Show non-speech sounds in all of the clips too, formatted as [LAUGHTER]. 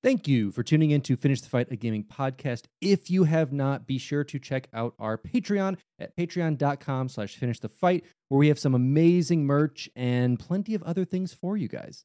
Thank you for tuning in to Finish the Fight, a gaming podcast. If you have not, be sure to check out our Patreon at patreon.com slash finish the fight, where we have some amazing merch and plenty of other things for you guys.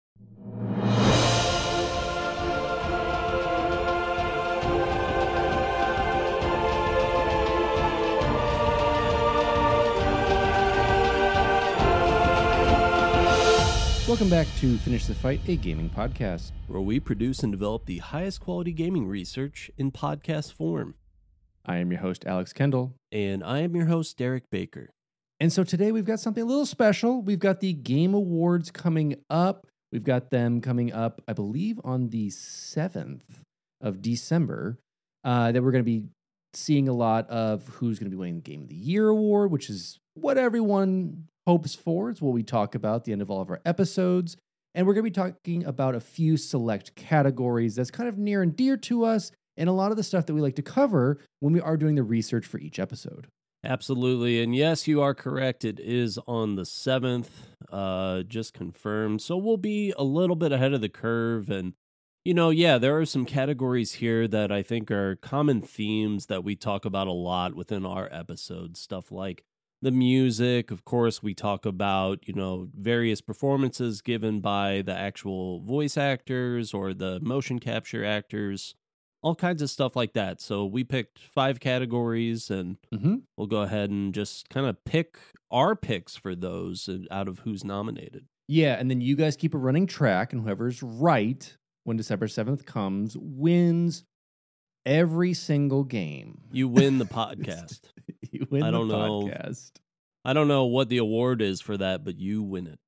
Welcome back to Finish the Fight, a gaming podcast. where we produce and develop the highest quality gaming research in podcast form. I am your host, Alex Kendall. And I am your host, Derek Baker. And so today we've got something a little special. We've got the Game Awards coming up. We've got them coming up, I believe, on the 7th of December. Uh, that we're going to be seeing a lot of who's going to be winning the Game of the Year award, which is what everyone hopes for. It's what we talk about the end of all of our episodes. And we're going to be talking about a few select categories that's kind of near and dear to us and a lot of the stuff that we like to cover when we are doing the research for each episode. Absolutely. And yes, you are correct. It is on the 7th, uh, just confirmed. So we'll be a little bit ahead of the curve. And, you know, yeah, there are some categories here that I think are common themes that we talk about a lot within our episodes. Stuff like the music. Of course, we talk about, you know, various performances given by the actual voice actors or the motion capture actors, all kinds of stuff like that. So we picked five categories and Mm-hmm. we'll go ahead and just kind of pick our picks for those out of who's nominated. Yeah, and then you guys keep a running track, and whoever's right when December 7th comes wins every single game. You win the [LAUGHS] podcast. [LAUGHS] you win I don't the know. podcast. I don't know what the award is for that, but you win it.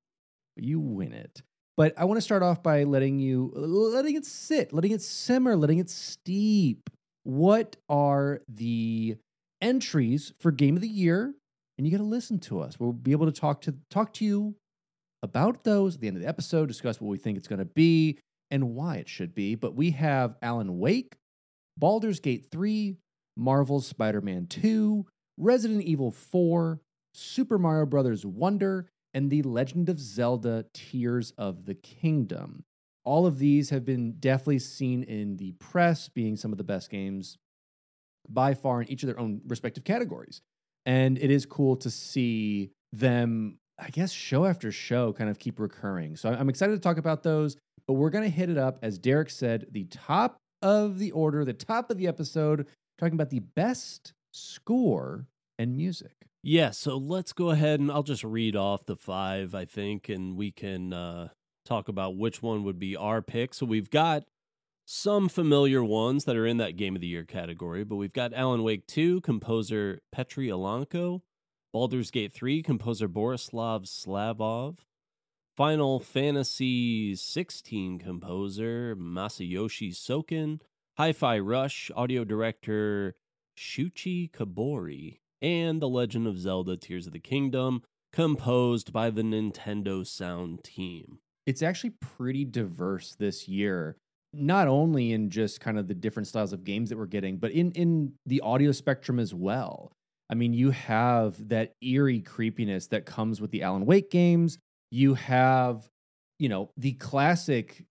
You win it. But I want to start off by letting you letting it sit, letting it simmer, letting it steep. What are the entries for game of the year? And you got to listen to us. We'll be able to talk to talk to you about those at the end of the episode, discuss what we think it's going to be and why it should be. But we have Alan Wake, Baldur's Gate 3, Marvel's Spider-Man 2, Resident Evil 4, Super Mario Brothers Wonder, and The Legend of Zelda Tears of the Kingdom. All of these have been definitely seen in the press, being some of the best games by far in each of their own respective categories. And it is cool to see them, I guess, show after show kind of keep recurring. So I'm excited to talk about those, but we're going to hit it up, as Derek said, the top of the order, the top of the episode, talking about the best score and music. Yeah, so let's go ahead and I'll just read off the five, I think, and we can uh, talk about which one would be our pick. So we've got some familiar ones that are in that Game of the Year category, but we've got Alan Wake 2, composer Petri Alanko, Baldur's Gate 3, composer Borislav Slavov, Final Fantasy 16 composer Masayoshi Soken, Hi-Fi Rush audio director Shuchi Kabori, and The Legend of Zelda Tears of the Kingdom, composed by the Nintendo Sound Team. it's actually pretty diverse this year not only in just kind of the different styles of games that we're getting but in in the audio spectrum as well i mean you have that eerie creepiness that comes with the alan wake games you have you know the classic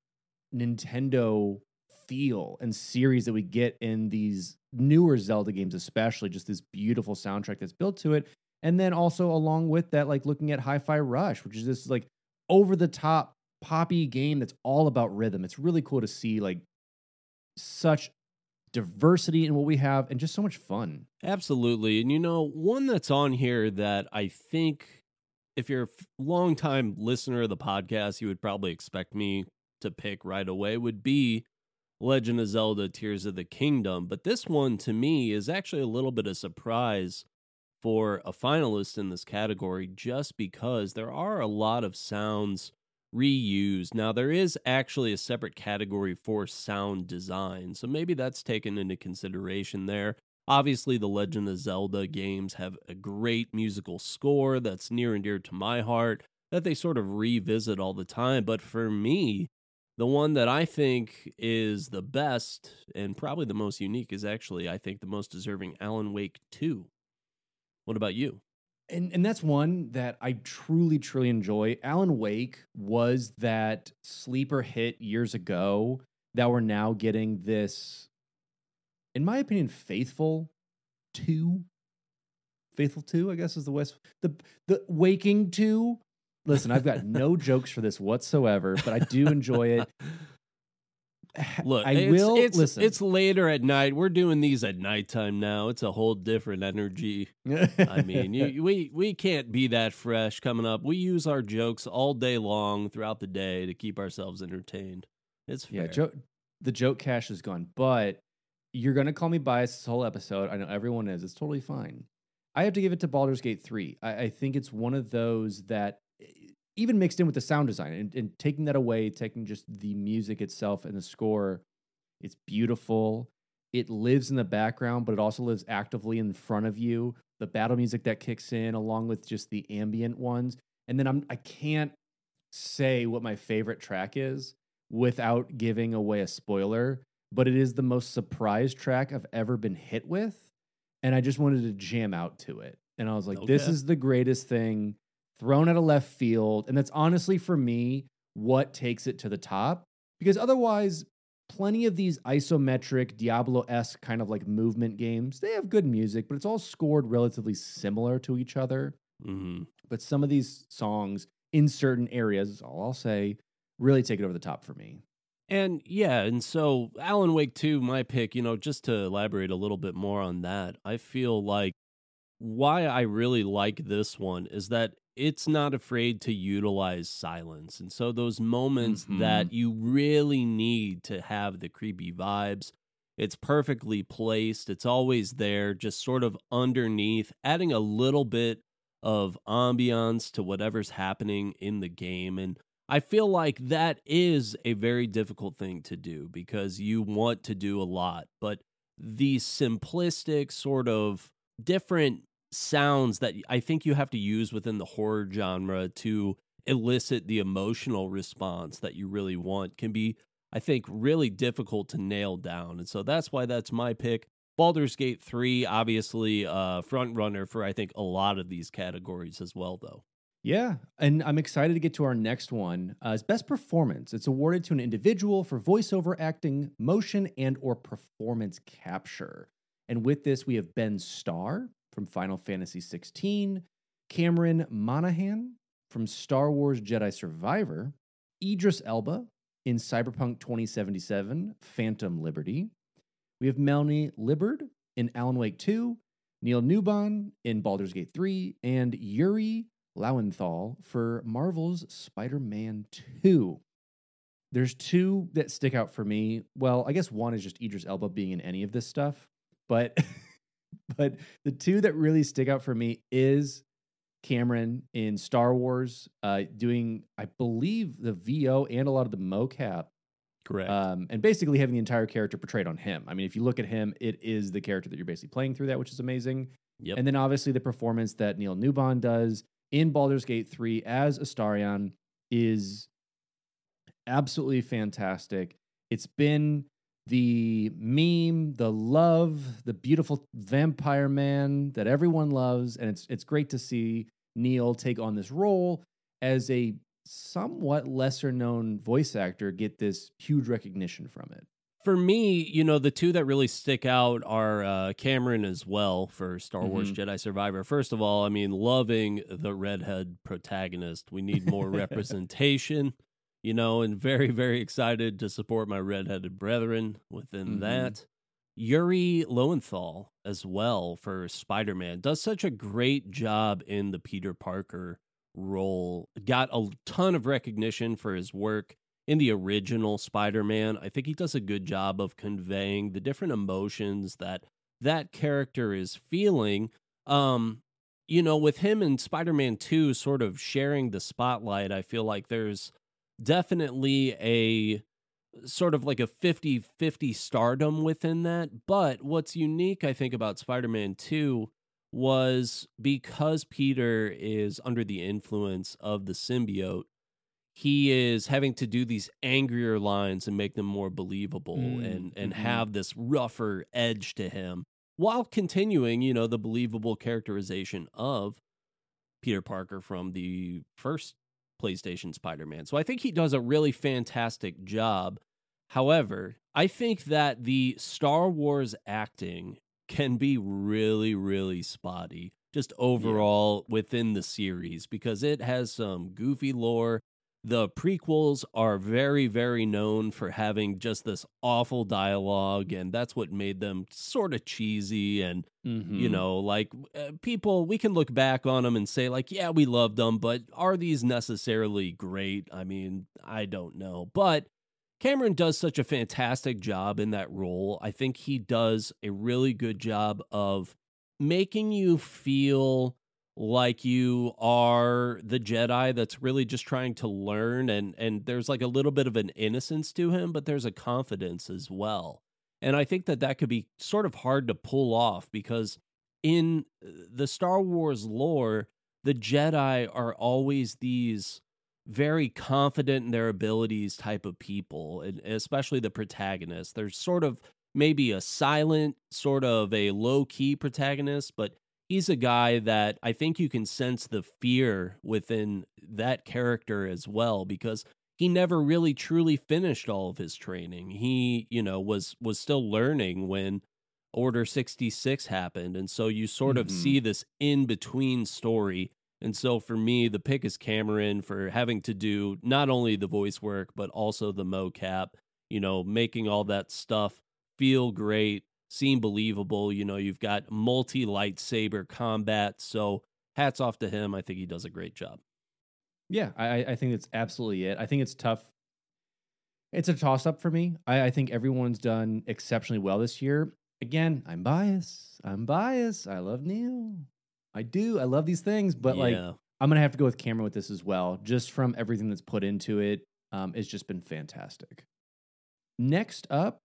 nintendo feel and series that we get in these newer zelda games especially just this beautiful soundtrack that's built to it and then also along with that like looking at hi-fi rush which is this like over the top poppy game that's all about rhythm. It's really cool to see like such diversity in what we have and just so much fun. Absolutely. And you know, one that's on here that I think if you're a longtime listener of the podcast, you would probably expect me to pick right away would be Legend of Zelda Tears of the Kingdom. But this one to me is actually a little bit of surprise for a finalist in this category just because there are a lot of sounds reused. Now, there is actually a separate category for sound design, so maybe that's taken into consideration there. Obviously, the Legend of Zelda games have a great musical score that's near and dear to my heart that they sort of revisit all the time. But for me, the one that I think is the best and probably the most unique is actually, I think, the most deserving Alan Wake 2. What about you? And and that's one that I truly, truly enjoy. Alan Wake was that sleeper hit years ago that we're now getting this, in my opinion, faithful two. Faithful two, I guess, is the West the the waking two. Listen, I've got no [LAUGHS] jokes for this whatsoever, but I do enjoy it. [SIGHS] Look, I it's, will it's, listen. It's later at night. We're doing these at nighttime now. It's a whole different energy. I mean, you, [LAUGHS] we we can't be that fresh coming up. We use our jokes all day long throughout the day to keep ourselves entertained. It's fair. Yeah, joke, the joke cash is gone, but you're gonna call me biased this whole episode. I know everyone is. It's totally fine. I have to give it to Baldur's Gate 3. I, I think it's one of those that even mixed in with the sound design and, and taking that away, taking just the music itself and the score, it's beautiful. It lives in the background, but it also lives actively in front of you. The battle music that kicks in, along with just the ambient ones. And then I'm I can't say what my favorite track is without giving away a spoiler, but it is the most surprise track I've ever been hit with. And I just wanted to jam out to it. And I was like, this is the greatest thing thrown out of left field. And that's honestly for me what takes it to the top. Because otherwise, plenty of these isometric Diablo esque kind of like movement games, they have good music, but it's all scored relatively similar to each other. Mhm. But some of these songs in certain areas, is all I'll say, really take it over the top for me. And yeah, and so Alan Wake 2, my pick, you know, just to elaborate a little bit more on that, I feel like why I really like this one is that it's not afraid to utilize silence. And so those moments Mhm. that you really need to have the creepy vibes, it's perfectly placed. It's always there, just sort of underneath, adding a little bit of ambiance to whatever's happening in the game. And I feel like that is a very difficult thing to do because you want to do a lot, but the simplistic sort of different sounds that I think you have to use within the horror genre to elicit the emotional response that you really want can be, I think, really difficult to nail down. And so that's why that's my pick. Baldur's Gate 3, obviously, uh, front runner for I think a lot of these categories as well, though. Yeah, and I'm excited to get to our next one. Uh, it's best performance. It's awarded to an individual for voiceover acting, motion, and or performance capture. And with this, we have Ben Starr from Final Fantasy 16, Cameron Monaghan from Star Wars Jedi Survivor, Idris Elba in Cyberpunk 2077, Phantom Liberty. We have Melanie Liburd in Alan Wake 2, Neil Newbon in Baldur's Gate 3, and Yuri Lowenthal for Marvel's Spider Man 2. There's two that stick out for me. Well, I guess one is just Idris Elba being in any of this stuff, but [LAUGHS] but the two that really stick out for me is Cameron in Star Wars, uh, doing I believe the VO and a lot of the mocap Correct. um, and basically having the entire character portrayed on him. I mean, if you look at him, it is the character that you're basically playing through that, which is amazing. Yep. And then obviously the performance that Neil Newbon does in Baldur's Gate 3 as Astarion is absolutely fantastic. It's been the meme, the love, the beautiful vampire man that everyone loves, and it's it's great to see Neil take on this role as a somewhat lesser known voice actor get this huge recognition from it. For me, you know, the two that really stick out are uh, Cameron as well for Star Wars Jedi Survivor. First of all, I mean, loving the redhead protagonist. We need more [LAUGHS] representation, you know, and very, very excited to support my redheaded brethren within Mhm. that. Yuri Lowenthal as well for Spider Man does such a great job in the Peter Parker role. Got a ton of recognition for his work in the original Spider-Man. I think he does a good job of conveying the different emotions that that character is feeling. Um, you know, with him and Spider-Man 2 sort of sharing the spotlight, I feel like there's definitely a sort of like a 50 50 stardom within that. But what's unique, I think, about Spider Man 2 was because Peter is under the influence of the symbiote, he is having to do these angrier lines and make them more believable Mm, and and mhm. have this rougher edge to him while continuing, you know, the believable characterization of Peter Parker from the first PlayStation Spider-Man. So I think he does a really fantastic job. However, I think that the Star Wars acting can be really really spotty just overall within the series because it has some goofy lore the prequels are very, very known for having just this awful dialogue, and that's what made them sort of cheesy. And, you Mhm. know, like uh, people, we can look back on them and say, like, yeah, we loved them, but are these necessarily great? I mean, I don't know. But Cameron does such a fantastic job in that role. I think he does a really good job of making you feel like you are the Jedi that's really just trying to learn and and there's like a little bit of an innocence to him but there's a confidence as well. And I think that that could be sort of hard to pull off because in uh, the Star Wars lore the Jedi are always these very confident in their abilities type of people and especially the protagonist. There's sort of maybe a silent sort of a low key protagonist but he's a guy that I think you can sense the fear within that character as well because he never really truly finished all of his training. He, you know, was was still learning when Order 66 happened and so you sort of Mhm. see this in between story. And so for me the pick is Cameron for having to do not only the voice work but also the mocap, you know, making all that stuff feel great seem believable. You know, you've got multi lightsaber combat. So hats off to him. I think he does a great job. Yeah, I, I- I think that's absolutely it. I think it's tough. It's a toss up for me. I, I think everyone's done exceptionally well this year. Again, I'm biased. I'm biased. I love Neil. I do. I love these things, but like I'm gonna have to go with Cameron with this as well, just from everything that's put into it. Um, it's just been fantastic. Next up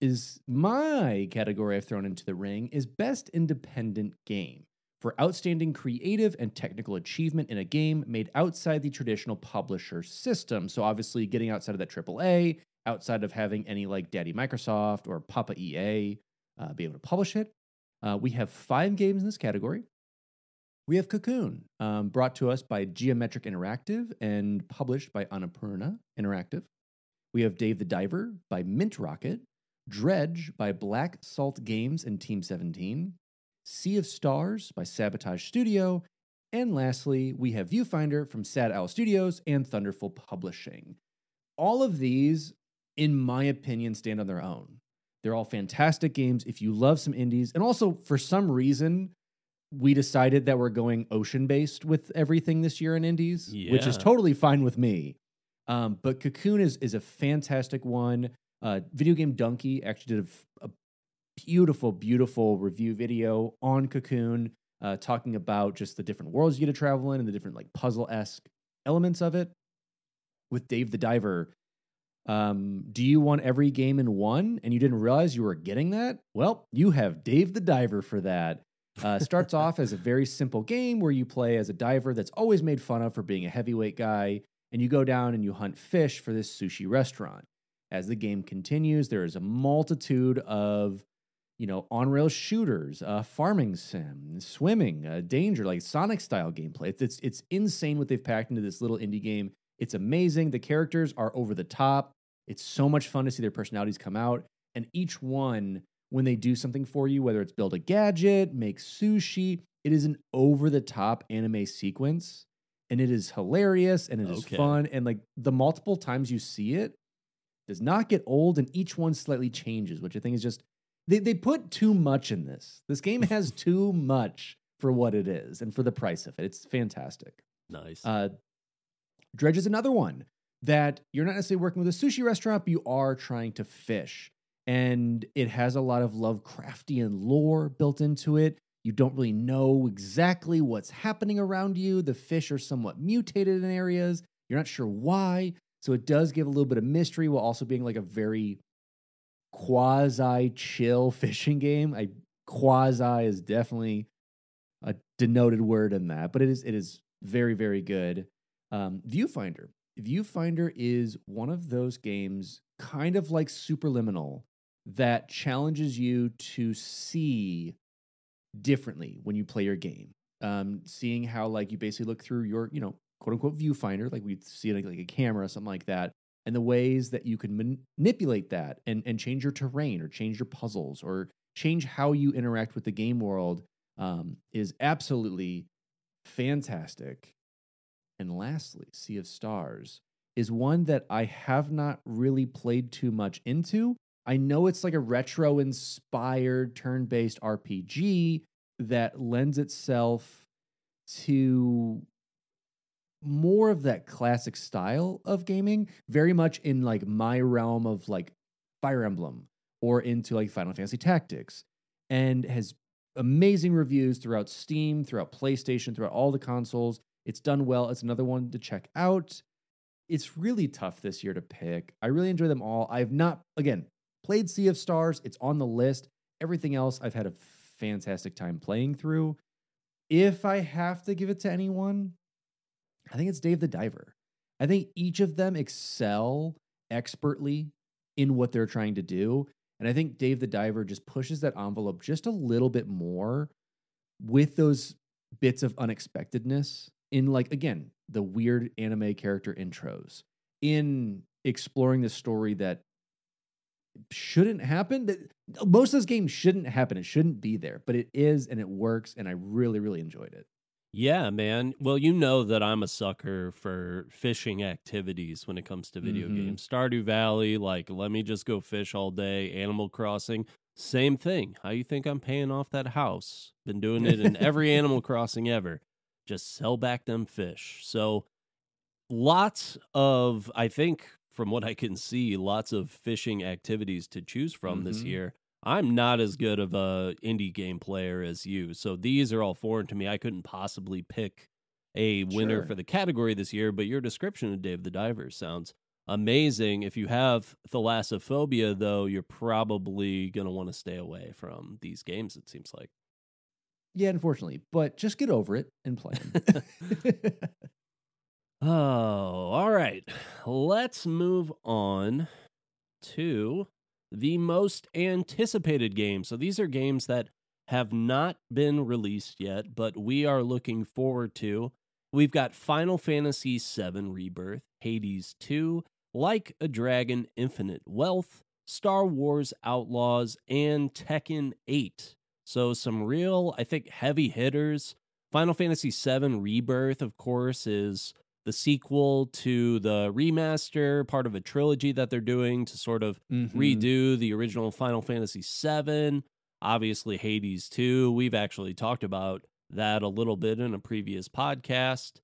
is my category I've thrown into the ring is best independent game for outstanding creative and technical achievement in a game made outside the traditional publisher system. So obviously getting outside of that AAA, outside of having any like Daddy Microsoft or Papa EA uh, be able to publish it. Uh, we have five games in this category. We have Cocoon, um, brought to us by Geometric Interactive and published by Annapurna Interactive. We have Dave the Diver by Mint Rocket, Dredge by Black Salt Games and Team 17, Sea of Stars by Sabotage Studio, and lastly, we have Viewfinder from Sad Owl Studios and Thunderful Publishing. All of these, in my opinion, stand on their own. They're all fantastic games if you love some indies. And also, for some reason, we decided that we're going ocean based with everything this year in indies, which is totally fine with me. Um, but Cocoon is is a fantastic one. Uh, videogamedunkey actually did a beautiful, beautiful review video on Cocoon, uh, talking about just the different worlds you get to travel in and the different like puzzle esque elements of it. With Dave the Diver, um, do you want every game in one and you didn't realize you were getting that? Well, you have Dave the Diver for that. Uh, starts [LAUGHS] off as a very simple game where you play as a diver that's always made fun of for being a heavyweight guy, and you go down and you hunt fish for this sushi restaurant. As the game continues, there is a multitude of you know on rail shooters, uh, farming sim, swimming, uh, danger, like Sonic style gameplay. It's, it's it's insane what they've packed into this little indie game. It's amazing. The characters are over the top. It's so much fun to see their personalities come out, and each one when they do something for you, whether it's build a gadget, make sushi, it is an over the top anime sequence and it is hilarious and it is Okay. fun. And like the multiple times you see it does not get old and each one slightly changes, which I think is just, they, they put too much in this. This game has [LAUGHS] too much for what it is and for the price of it. It's fantastic. Nice. Uh, Dredge is another one that you're not necessarily working with a sushi restaurant, but you are trying to fish. And it has a lot of Lovecraftian lore built into it. You don't really know exactly what's happening around you. The fish are somewhat mutated in areas. You're not sure why. So it does give a little bit of mystery while also being like a very quasi chill [LAUGHS] fishing game. I quasi is definitely a denoted word in that, but it is it is very very good. Um, Viewfinder. Viewfinder is one of those games, kind of like Superliminal, that challenges you to see differently when you play your game. Um, seeing how like you basically look through your you know quote unquote viewfinder, like we see like, like a camera, something like that, and the ways that you can man- manipulate that and and change your terrain or change your puzzles or change how you interact with the game world um, is absolutely fantastic. And lastly, Sea of Stars is one that I have not really played too much into. I know it's like a retro inspired turn based RPG that lends itself to more of that classic style of gaming, very much in like my realm of like Fire Emblem or into like Final Fantasy Tactics, and has amazing reviews throughout Steam, throughout PlayStation, throughout all the consoles. It's done well. It's another one to check out. It's really tough this year to pick. I really enjoy them all. I've not, again, played Sea of Stars. It's on the list. Everything else, I've had a fantastic time playing through. If I have to give it to anyone, I think it's Dave the Diver. I think each of them excel expertly in what they're trying to do. And I think Dave the Diver just pushes that envelope just a little bit more with those bits of unexpectedness in, like, again, the weird anime character intros, in exploring the story that shouldn't happen. That most of this game shouldn't happen. It shouldn't be there, but it is and it works. And I really, really enjoyed it. Yeah, man. Well, you know that I'm a sucker for fishing activities when it comes to video Mhm. games. Stardew Valley, like, let me just go fish all day. Animal Crossing, same thing. How you think I'm paying off that house? Been doing it in every [LAUGHS] Animal Crossing ever. Just sell back them fish. So, lots of, I think, from what I can see, lots of fishing activities to choose from this Mhm. year. I'm not as good of a indie game player as you, so these are all foreign to me. I couldn't possibly pick a winner Sure. for the category this year, but your description of Dave the Diver sounds amazing. If you have thalassophobia, though, you're probably going to want to stay away from these games, it seems like. Yeah, unfortunately, but just get over it and play them. [LAUGHS] Oh, all right. Let's move on to the most anticipated games. So these are games that have not been released yet, but we are looking forward to. We've got Final Fantasy VII Rebirth, Hades 2, Like a Dragon Infinite Wealth, Star Wars Outlaws, and Tekken 8. So some real, I think, heavy hitters. Final Fantasy VII Rebirth, of course, is the sequel to the remaster, part of a trilogy that they're doing to sort of Mhm. redo the original Final Fantasy VII. Obviously, Hades 2. We've actually talked about that a little bit in a previous podcast.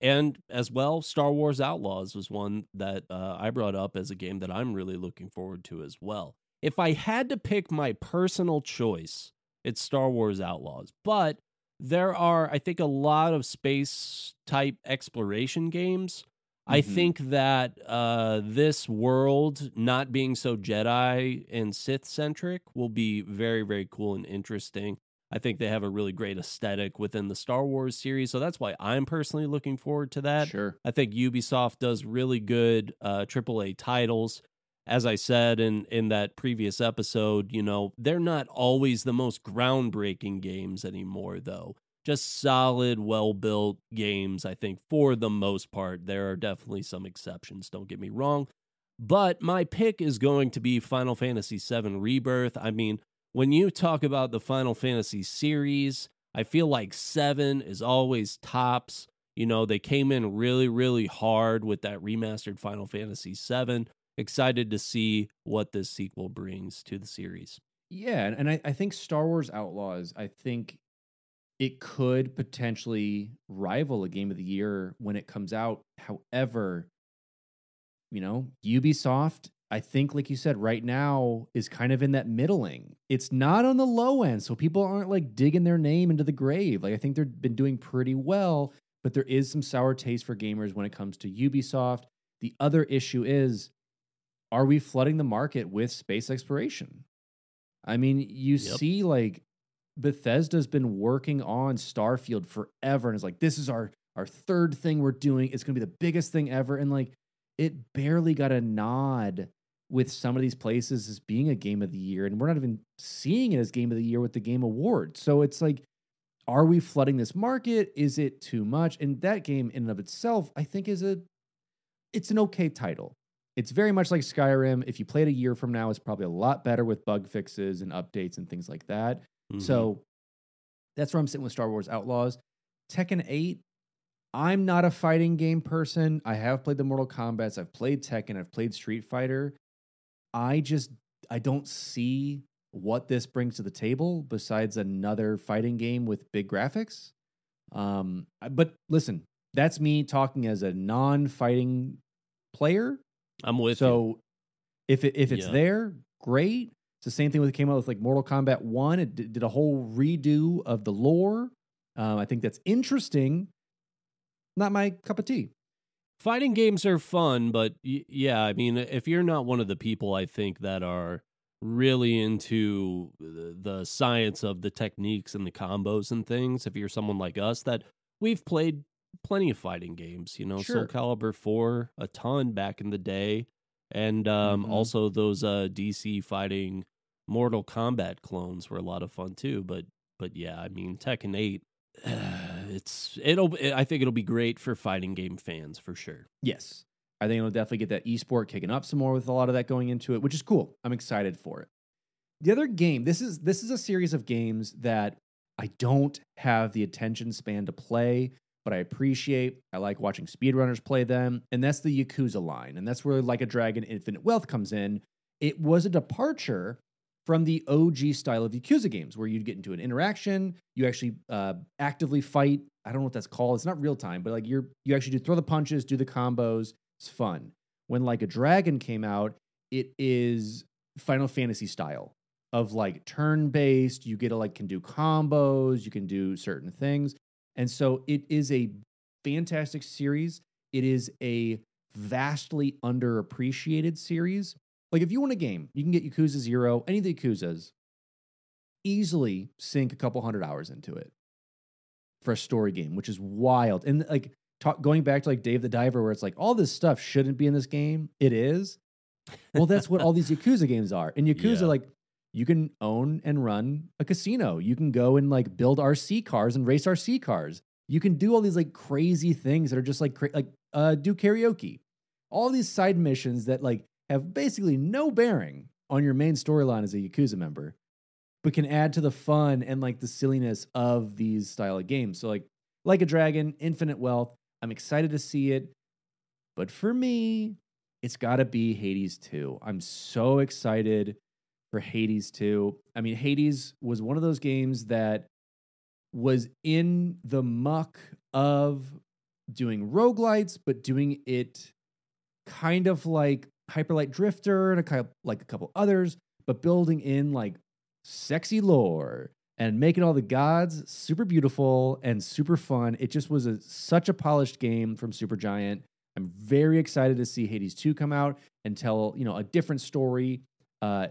And as well, Star Wars Outlaws was one that uh, I brought up as a game that I'm really looking forward to as well. If I had to pick my personal choice, it's Star Wars Outlaws. But there are, I think, a lot of space type exploration games. I Mhm. think that uh, this world not being so Jedi and Sith centric will be very, very cool and interesting. I think they have a really great aesthetic within the Star Wars series. So that's why I'm personally looking forward to that. Sure. I think Ubisoft does really good uh, AAA titles. As I said in in that previous episode, you know they're not always the most groundbreaking games anymore, though. Just solid, well built games. I think for the most part, there are definitely some exceptions. Don't get me wrong, but my pick is going to be Final Fantasy VII Rebirth. I mean, when you talk about the Final Fantasy series, I feel like seven is always tops. You know, they came in really, really hard with that remastered Final Fantasy VII. Excited to see what this sequel brings to the series. Yeah, and, I, I think Star Wars Outlaws, I think it could potentially rival a game of the year when it comes out. However, you know, Ubisoft, I think, like you said, right now is kind of in that middling. It's not on the low end, so people aren't like digging their name into the grave. Like I think they've been doing pretty well, but there is some sour taste for gamers when it comes to Ubisoft. The other issue is are we flooding the market with space exploration? I mean, you Yep. see like Bethesda's been working on Starfield forever and it's like this is our our third thing we're doing. It's going to be the biggest thing ever and like it barely got a nod with some of these places as being a game of the year and we're not even seeing it as game of the year with the game award. So it's like are we flooding this market? Is it too much? And that game in and of itself, I think is a it's an okay title. It's very much like Skyrim. If you play it a year from now, it's probably a lot better with bug fixes and updates and things like that. Mhm. So that's where I'm sitting with Star Wars Outlaws. Tekken 8, I'm not a fighting game person. I have played the Mortal Kombats, I've played Tekken, I've played Street Fighter. I just I don't see what this brings to the table besides another fighting game with big graphics. Um but listen, that's me talking as a non-fighting player. I'm with you. So if it, if it's Yeah. there, great. It's the same thing with it came out with like Mortal Kombat One. It did, did a whole redo of the lore. Um, I think that's interesting. Not my cup of tea. Fighting games are fun, but y- yeah, I mean, if you're not one of the people I think that are really into the science of the techniques and the combos and things, if you're someone like us that we've played plenty of fighting games, you know, Sure. Soul Calibur 4 a ton back in the day and um Mhm. also those uh DC fighting Mortal Kombat clones were a lot of fun too, but but yeah, I mean, Tekken 8 [SIGHS] it's it'll I think it'll be great for fighting game fans for sure. Yes, I think it'll definitely get that esport kicking up some more with a lot of that going into it, which is cool. I'm excited for it. The other game, this is this is a series of games that I don't have the attention span to play, but I appreciate. I like watching speedrunners play them, and that's the Yakuza line, and that's where Like a Dragon Infinite Wealth comes in. It was a departure from the OG style of Yakuza games, where you'd get into an interaction, you actually uh, actively fight. I don't know what that's called. It's not real time, but like you're you actually do throw the punches, do the combos. It's fun. When Like a Dragon came out, it is Final Fantasy style of like turn based. You get to like can do combos, you can do certain things, and so it is a fantastic series. It is a vastly underappreciated series. Like if you want a game, you can get Yakuza Zero, any of the Yakuzas, easily sink a couple hundred hours into it for a story game, which is wild. And like talk, going back to like Dave the Diver, where it's like all this stuff shouldn't be in this game. It is. Well, that's what all these [LAUGHS] Yakuza games are. In Yakuza, Yeah. like you can own and run a casino. You can go and like build RC cars and race RC cars. You can do all these like crazy things that are just like cra- like uh, do karaoke. All these side missions that like have basically no bearing on your main storyline as a Yakuza member, but can add to the fun and like the silliness of these style of games. So like like a dragon, infinite wealth. I'm excited to see it. But for me, it's got to be Hades 2. I'm so excited for Hades 2. I mean, Hades was one of those games that was in the muck of doing roguelites, but doing it kind of like Hyperlight Drifter and a kind like a couple others, but building in like sexy lore and making all the gods super beautiful and super fun. It just was a, such a polished game from Supergiant. I'm very excited to see Hades 2 come out and tell, you know, a different story uh,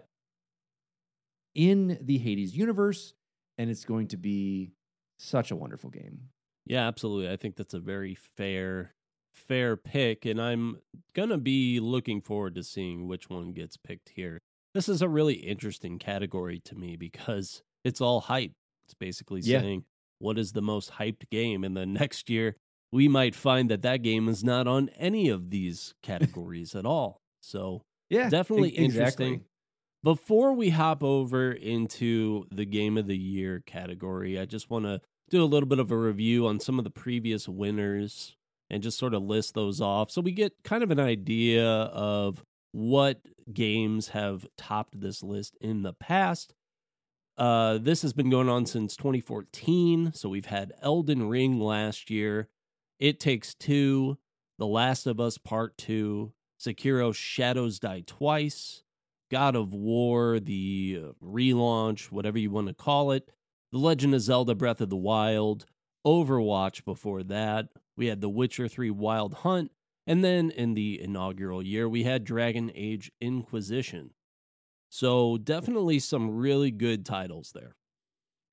in the Hades universe. And it's going to be such a wonderful game. Yeah, absolutely. I think that's a very fair fair pick and I'm going to be looking forward to seeing which one gets picked here. This is a really interesting category to me because it's all hype. It's basically Yeah. saying what is the most hyped game and then [LAUGHS] next year we might find that that game is not on any of these categories at all. So, Yeah, definitely e- interesting. Before we hop over into the game of the year category, I just want to do a little bit of a review on some of the previous winners and just sort of list those off so we get kind of an idea of what games have topped this list in the past. Uh, this has been going on since 2014. So we've had Elden Ring last year, It Takes Two, The Last of Us Part Two, Sekiro Shadows Die Twice, God of War, the uh, relaunch, whatever you want to call it, The Legend of Zelda Breath of the Wild, Overwatch before that. We had The Witcher 3 Wild Hunt, And then in the inaugural year, we had Dragon Age Inquisition. So definitely some really good titles there.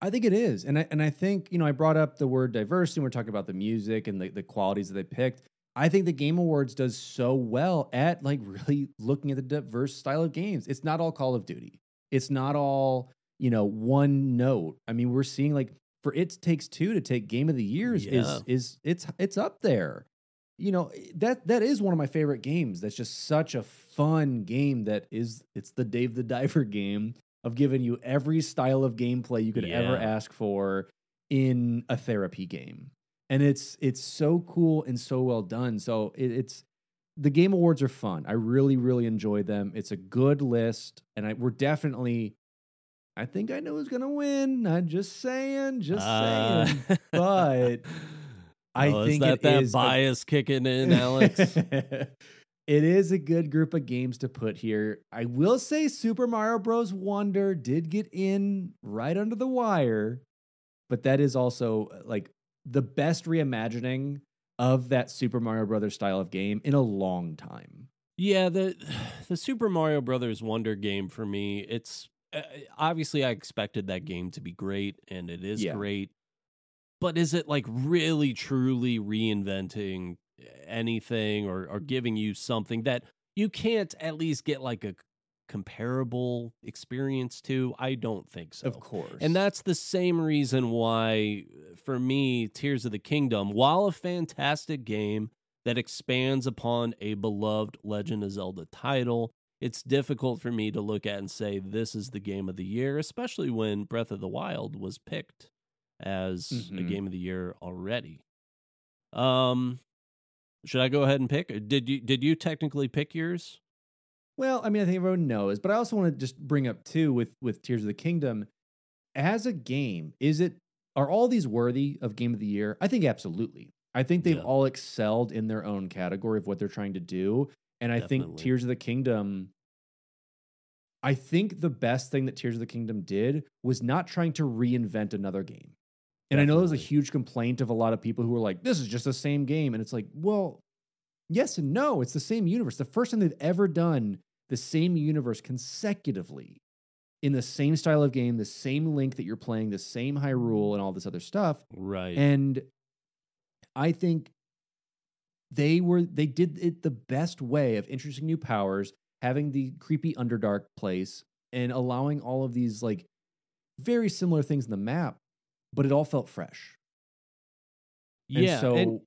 I think it is. And I and I think, you know, I brought up the word diversity. And we're talking about the music and the, the qualities that they picked. I think the Game Awards does so well at like really [LAUGHS] looking at the diverse style of games. It's not all Call of Duty. It's not all, you know, one note. I mean, we're seeing like for it takes two to take game of the years Yeah. is is it's it's up there. You know, eh, that that is one of my favorite games. That's just such a fun game that is it's the Dave the Diver [LAUGHS] game of giving you every style of gameplay you could ever ask for in a therapy game. And it's it's so cool and so well done. So it, it's the game awards are fun. I really really enjoy them. It's a good list, and I we're definitely. I think I know who's gonna win. I'm just saying, just Uh, saying. [LAUGHS] But I oh, think is that it that is a- bias kicking in, [LAUGHS] Alex? it is a good group of games to put here. I will say Super Mario Bros. Wonder did get in right under the wire, but that is also uh, like the best reimagining of that Super Mario Brothers style of game in a long time. Yeah, the [SIGHS] the Super Mario Brothers Wonder game for me, it's uh, obviously I expected that game to be great and it is Yeah. great. But is it like really truly reinventing anything or or giving you something that you can't at least get like a comparable experience to? I don't think so. Of course. And that's the same reason why, for me, Tears of the Kingdom, while a fantastic game that expands upon a beloved Legend of Zelda title, it's difficult for me to look at and say this is the game of the year, especially when Breath of the Wild was picked as a Mhm. game of the year already. Um, should I go ahead and pick? Did you did you technically pick yours? Well, I mean, I think everyone knows, but I also want to just bring up too with with Tears of the Kingdom as a game. Is it are all these worthy of Game of the Year? I think absolutely. I think they've Yeah. all excelled in their own category of what they're trying to do, and I think Tears of the Kingdom. I think the best thing that Tears of the Kingdom did was not trying to reinvent another game. And I know there's a huge complaint of a lot of people who are like, this is just the same game. And it's like, well, yes and no. It's the same universe. The first time they've ever done the same universe consecutively in the same style of game, the same link that you're playing, the same Hyrule and all this other stuff. Right. And I think they were they did it the best way of introducing new powers, having the creepy underdark place, and allowing all of these like very similar things in the map, but it all felt fresh. And yeah. so and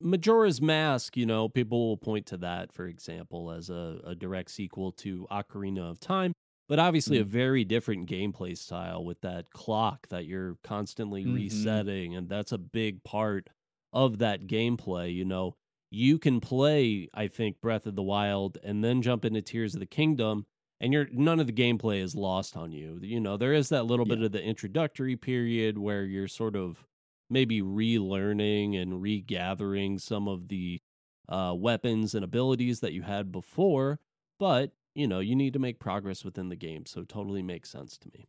Majora's Mask, you know, people will point to that, for example, as a, a direct sequel to Ocarina of Time, but obviously a Mm. very different gameplay style with that clock that you're constantly Mhm. resetting. And that's a big part of that gameplay. You know, you can play, I think, Breath of the Wild and then jump into Tears of the Kingdom. And you're none of the gameplay is lost on you. You know, there is that little bit of the introductory period where you're sort of maybe relearning and regathering some of the uh, weapons and abilities that you had before. But, you know, you need to make progress within the game. So totally makes sense to me.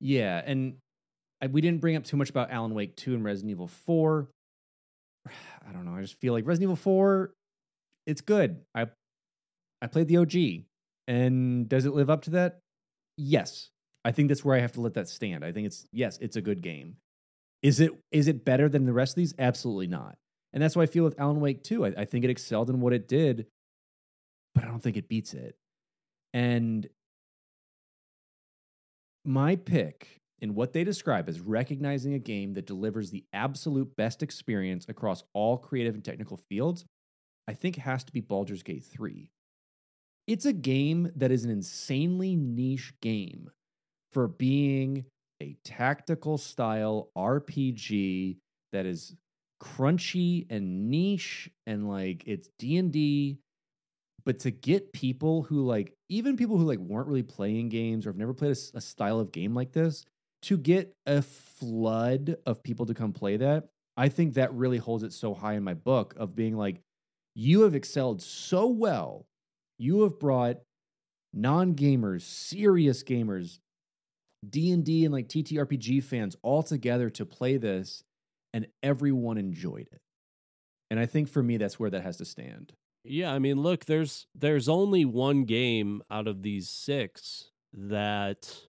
Yeah, and I, we didn't bring up too much about Alan Wake 2 and Resident Evil 4. [SIGHS] I don't know. I just feel like Resident Evil 4, it's good. I I played the OG. And does it live up to that? Yes. I think that's where I have to let that stand. I think it's yes, it's a good game. Is it is it better than the rest of these? Absolutely not. And that's why I feel with Alan Wake too. I, I think it excelled in what it did, but I don't think it beats it. And my pick in what they describe as recognizing a game that delivers the absolute best experience across all creative and technical fields, I think has to be Baldur's Gate 3. It's a game that is an insanely niche game for being a tactical style RPG that is crunchy and niche and like it's D&D but to get people who like even people who like weren't really playing games or have never played a, a style of game like this to get a flood of people to come play that i think that really holds it so high in my book of being like you have excelled so well. You have brought non-gamers serious gamers d&d and like ttrpg fans all together to play this and everyone enjoyed it. And i think for me that's where that has to stand Yeah, I mean, look, there's there's only one game out of these six that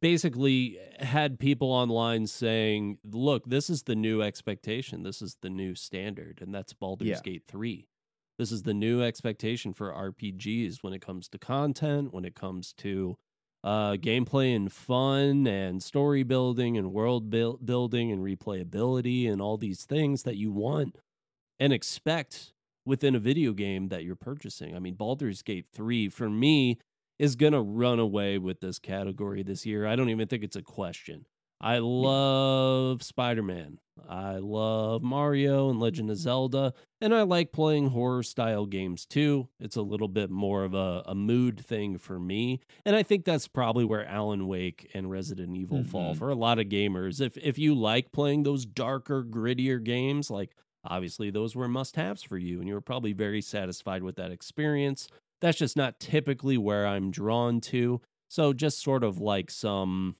basically had people online saying, "Look, this is the new expectation. This is the new standard." And that's Baldur's Yeah. Gate 3. This is the new expectation for RPGs when it comes to content, when it comes to uh, gameplay and fun and story building and world buil- building and replayability and all these things that you want and expect within a video game that you're purchasing. I mean, Baldur's Gate 3 for me is going to run away with this category this year. I don't even think it's a question. I love Spider Man. I love Mario and Legend of Zelda. And I like playing horror style games too. It's a little bit more of a, a mood thing for me. And I think that's probably where Alan Wake and Resident Evil fall Mhm. for a lot of gamers. If if you like playing those darker, grittier games, like obviously those were must haves for you, and you were probably very satisfied with that experience. That's just not typically where I'm drawn to. So just sort of like some,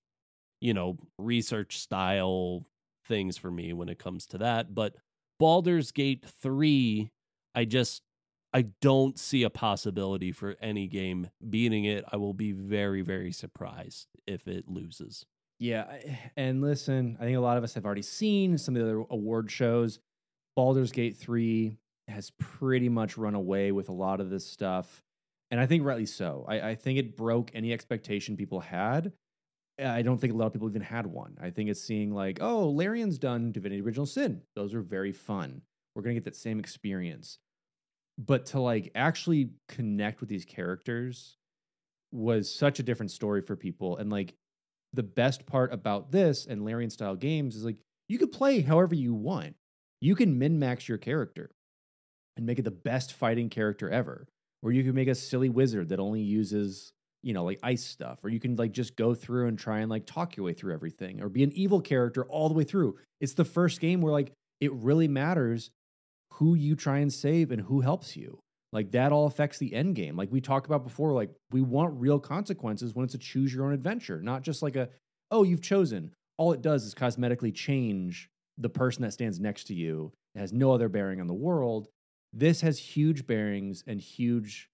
you know, research style things for me when it comes to that. But Baldur's Gate 3, I just I don't see a possibility for any game beating it. I will be very, very surprised if it loses. Yeah, [SIGHS] and listen, I think a lot of us have already seen some of the other award shows. Baldur's Gate 3 has pretty much run away with a lot of this stuff. And I think rightly so. I, I think it broke any expectation people had. I don't think a lot of people even had one. I think it's seeing like, oh, Larian's done Divinity Original Sin. Those are very fun. We're gonna get that same experience. But to like actually connect with these characters was such a different story for people. And like the best part about this and Larian style games is like you could play however you want. You can min max your character and make it the best fighting character ever. Or you can make a silly wizard that only uses, you know, like ice stuff. Or you can like just go through and try and like talk your way through everything. Or be an evil character all the way through. It's the first game where like it really matters who you try and save and who helps you. Like that all affects the end game. Like we talked about before, like we want real consequences when it's a choose your own adventure, not just like a, oh, you've chosen. All it does is cosmetically change the person that stands next to you. Has no other bearing on the world. This has huge bearings and huge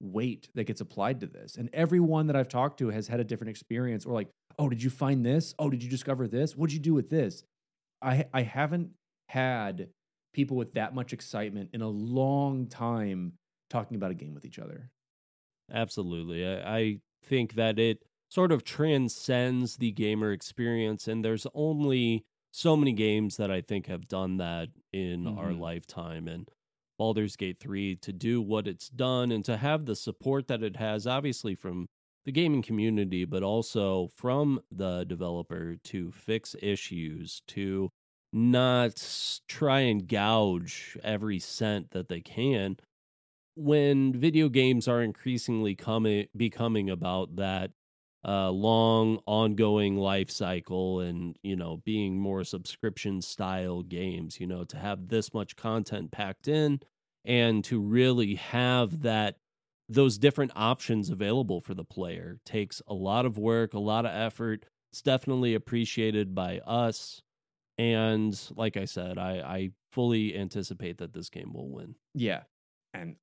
weight that gets applied to this. And everyone that I've talked to has had a different experience or like, oh, did you find this? Oh, did you discover this? What'd you do with this? I I haven't had people with that much excitement in a long time talking about a game with each other. Absolutely. I, I think that it sort of transcends the gamer experience, and there's only so many games that I think have done that in our Mhm. lifetime. And Baldur's Gate 3 to do what it's done and to have the support that it has, obviously from the gaming community, but also from the developer to fix issues, to not try and gouge every cent that they can when video games are increasingly coming becoming about that uh, long ongoing life cycle and you know being more subscription style games you know to have this much content packed in and to really have that those different options available for the player takes a lot of work a lot of effort it's definitely appreciated by us and like i said i i fully anticipate that this game will win Yeah. And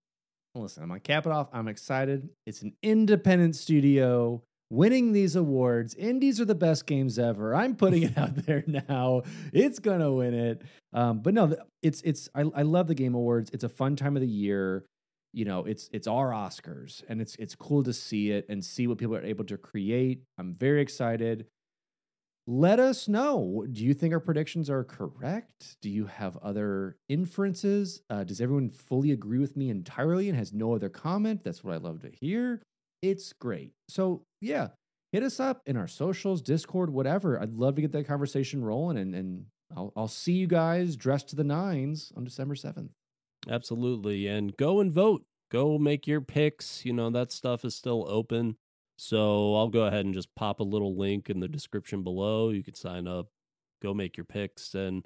listen, I'm gonna cap it off. I'm excited. It's an independent studio. Winning these awards. Indies are the best games ever. I'm putting it out [LAUGHS] there now. It's gonna win it. Um, but no, it's it's I, I love the Game Awards. It's a fun time of the year. You know, it's it's our Oscars, and it's it's cool to see it and see what people are able to create. I'm very excited. Let us know. Do you think our predictions are correct? Do you have other inferences? Uh, does everyone fully agree with me entirely and has no other comment? That's what I love to hear. It's great. So, yeah, hit us up in our socials, Discord, whatever. I'd love to get that conversation rolling and, and I'll, I'll see you guys dressed to the nines on December 7th. Absolutely. And go and vote. Go make your picks. You know, that stuff is still open. So I'll go ahead and just pop a little link in the description below. You can sign up, go make your picks, and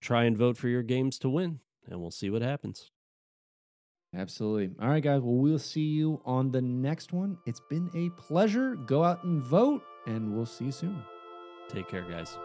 try and vote for your games to win. And we'll see what happens. Absolutely. All right, guys. Well, we'll see you on the next one. It's been a pleasure. Go out and vote, and we'll see you soon. Take care, guys.